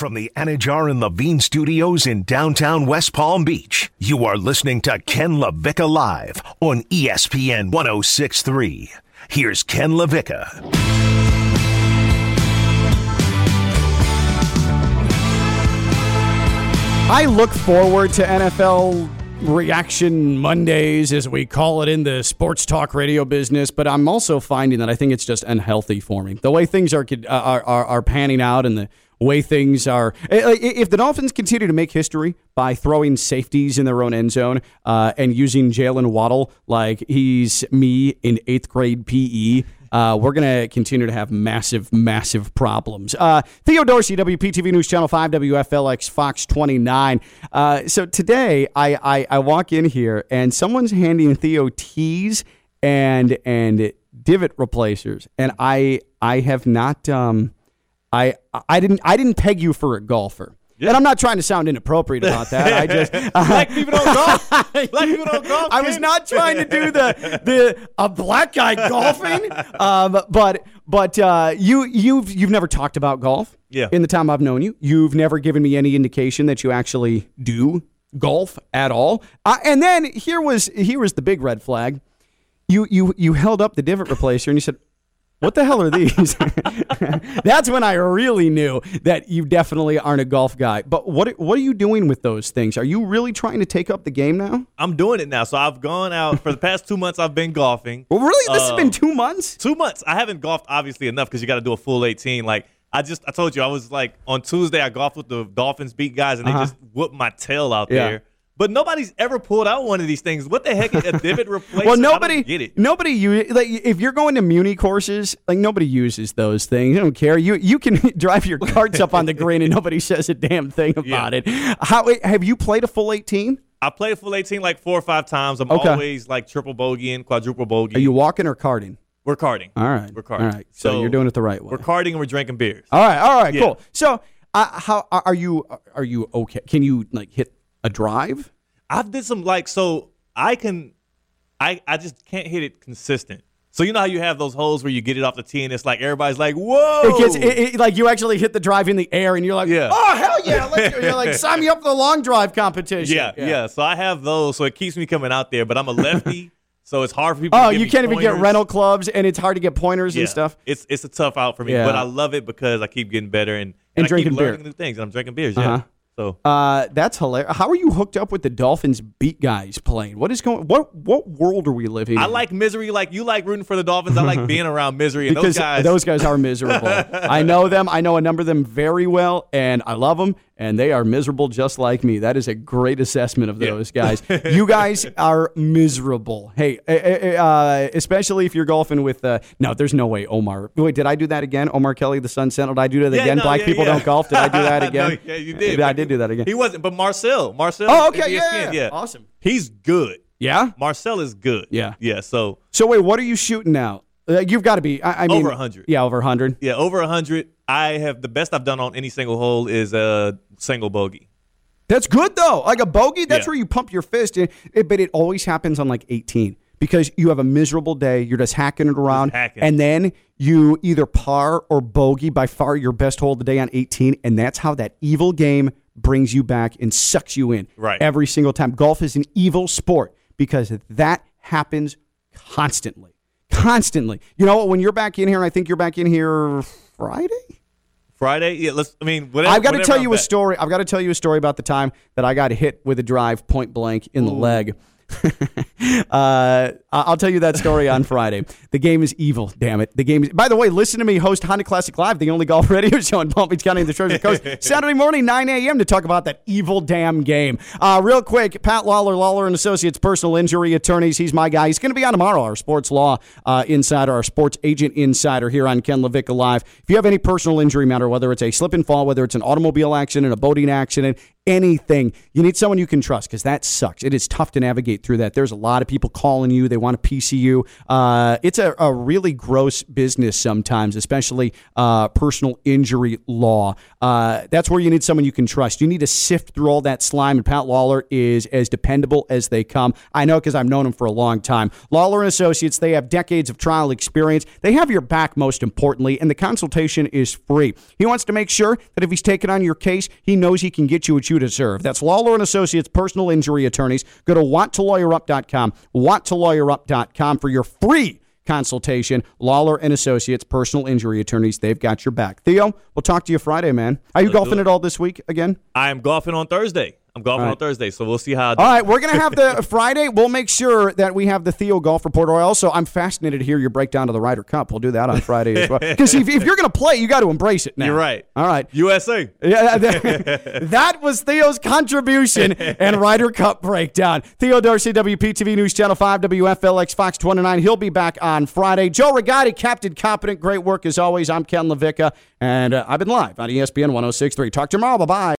From the Anajar and Levine Studios in downtown West Palm Beach, you are listening to Ken LaVicka Live on ESPN 1063. Here's Ken LaVicka. I look forward to NFL Reaction Mondays, as we call it in the sports talk radio business, but I'm also finding that I think it's just unhealthy for me. The way things are are, are, are panning out and the way things are. If the Dolphins continue to make history by throwing safeties in their own end zone uh, and using Jaylen Waddle like he's me in eighth grade PE, uh, we're going to continue to have massive, massive problems. Uh, Theo Dorsey, WPTV News Channel 5, WFLX Fox 29. Uh, so today I, I, I walk in here and someone's handing Theo tees and and divot replacers, and I I have not um I I didn't I didn't peg you for a golfer. Yeah. And I'm not trying to sound inappropriate about that. I just uh, black people don't golf. Black people don't golf. I was not trying to do the the a black guy golfing. Um, but but uh, you you've you've never talked about golf. Yeah. In the time I've known you, you've never given me any indication that you actually do golf at all. Uh, and then here was here was the big red flag. You you you held up the divot replacer and you said, what the hell are these? That's when I really knew that you definitely aren't a golf guy. But what what are you doing with those things? Are you really trying to take up the game now? I'm doing it now. So I've gone out for the past two months. I've been golfing. Well, really, this uh, has been two months. Two months. I haven't golfed obviously enough because you got to do a full 18. Like I just I told you I was like on Tuesday I golfed with the Dolphins beat guys and they uh-huh. just whooped my tail out yeah. there but nobody's ever pulled out one of these things. What the heck is a divot replacement? well, nobody get it. Nobody you like if you're going to Muni courses, like nobody uses those things. I don't care. You you can drive your carts up on the green and nobody says a damn thing about yeah. it. How have you played a full 18? I played a full 18 like four or five times. I'm okay. always like triple bogey and quadruple bogey. Are you walking or carting? We're carting. All right. We're carting. All right. So, so, you're doing it the right way. We're carting and we're drinking beers. All right. All right. Yeah. Cool. So uh, how are you? Are you okay? Can you like hit a drive? I've did some like so I can I I just can't hit it consistent. So you know how you have those holes where you get it off the tee and it's like everybody's like, "Whoa!" It gets it, it, like you actually hit the drive in the air and you're like, yeah. "Oh hell yeah!" Let's. You're like, "Sign me up for the long drive competition." Yeah, yeah, yeah. So I have those, so it keeps me coming out there. But I'm a lefty, so it's hard for people. Oh, you can't even get rental clubs, and it's hard to get pointers yeah. and stuff. It's it's a tough out for me, yeah. but I love it because I keep getting better and, and, and drinking I keep beer. learning new things. And I'm drinking beers. Yeah. Uh-huh. So uh, that's hilarious. How are you hooked up with the Dolphins beat guys playing? What is going? What what world are we living? I in? like misery. Like you like rooting for the Dolphins. I like being around misery. And because those guys, those guys are miserable. I know them. I know a number of them very well, and I love them and they are miserable just like me. That is a great assessment of those yeah. guys. you guys are miserable. Hey, eh, eh, eh, uh, especially if you're golfing with. Uh, no, there's no way, Omar. Wait, did I do that again? Omar Kelly, the Sun Sentinel. Did I do that yeah, again? No, Black yeah, people don't golf. Did I do that again? no, yeah, you did. I did do that again. He wasn't, but Marcel, Marcel. Oh, okay, yeah, yeah, awesome. He's good. Yeah, Marcel is good. Yeah, yeah. So, so wait, what are you shooting now? Uh, you've got to be. I, I mean, over hundred. Yeah, over hundred. Yeah, over hundred. I have the best I've done on any single hole is a single bogey. That's good though. Like a bogey, that's yeah. where you pump your fist. In, it, but it always happens on like 18 because you have a miserable day. You're just hacking it around, hacking. and then you either par or bogey. By far, your best hole of the day on 18, and that's how that evil game brings you back and sucks you in right. every single time. Golf is an evil sport because that happens constantly, constantly. You know, when you're back in here, and I think you're back in here Friday. Friday? Yeah, let's. I mean, whatever, I've got to tell you a story. I've got to tell you a story about the time that I got hit with a drive point blank in the leg uh, I'll tell you that story on Friday. The game is evil, damn it. The game is, by the way, listen to me host Honda Classic Live, the only golf radio show in Palm Beach County and the Treasure Coast, Saturday morning, 9 a.m. to talk about that evil damn game. Uh, real quick, Pat Lawler, Lawler and Associates personal injury attorneys. He's my guy. He's going to be on tomorrow, our sports law uh, insider, our sports agent insider here on Ken LaVicka Live. If you have any personal injury matter, whether it's a slip and fall, whether it's an automobile accident, a boating accident, anything, you need someone you can trust because that sucks. It is tough to navigate through that. There's a lot of people calling you. They want to PC you. Uh, it's a, a, really gross business sometimes, especially uh, personal injury law. Uh, that's where you need someone you can trust. You need to sift through all that slime, and Pat Lawler is as dependable as they come. I know because I've known him for a long time. Lawler and Associates, they have decades of trial experience. They have your back, most importantly, and the consultation is free. He wants to make sure that if he's taking on your case, he knows he can get you what you deserve. That's Lawler and Associates personal injury attorneys. Go to wanttolawyerup.com, wanttolawyerup.com for your free consultation. Lawler and Associates personal injury attorneys, they've got your back. Theo, we'll talk to you Friday, man. Are you Let's golfing at all this week again? I am golfing on Thursday. I'm golfing right. on Thursday, so we'll see how. All right, we're gonna have the Friday. We'll make sure that we have the Theo Golf Report. Or also, I'm fascinated to hear your breakdown of the Ryder Cup. We'll do that on Friday as well. Because if, if, you're gonna play, you got to embrace it now. You're right. All right, USA. Yeah, that, that was Theo's contribution and Ryder Cup breakdown. Theo Dorsey, WPTV News Channel Five, WFLX Fox 29. He'll be back on Friday. Joe Rigotti, Captain Competent, great work as always. I'm Ken LaVicka, and uh, I've been live on ESPN 106.3. Talk tomorrow. Bye bye.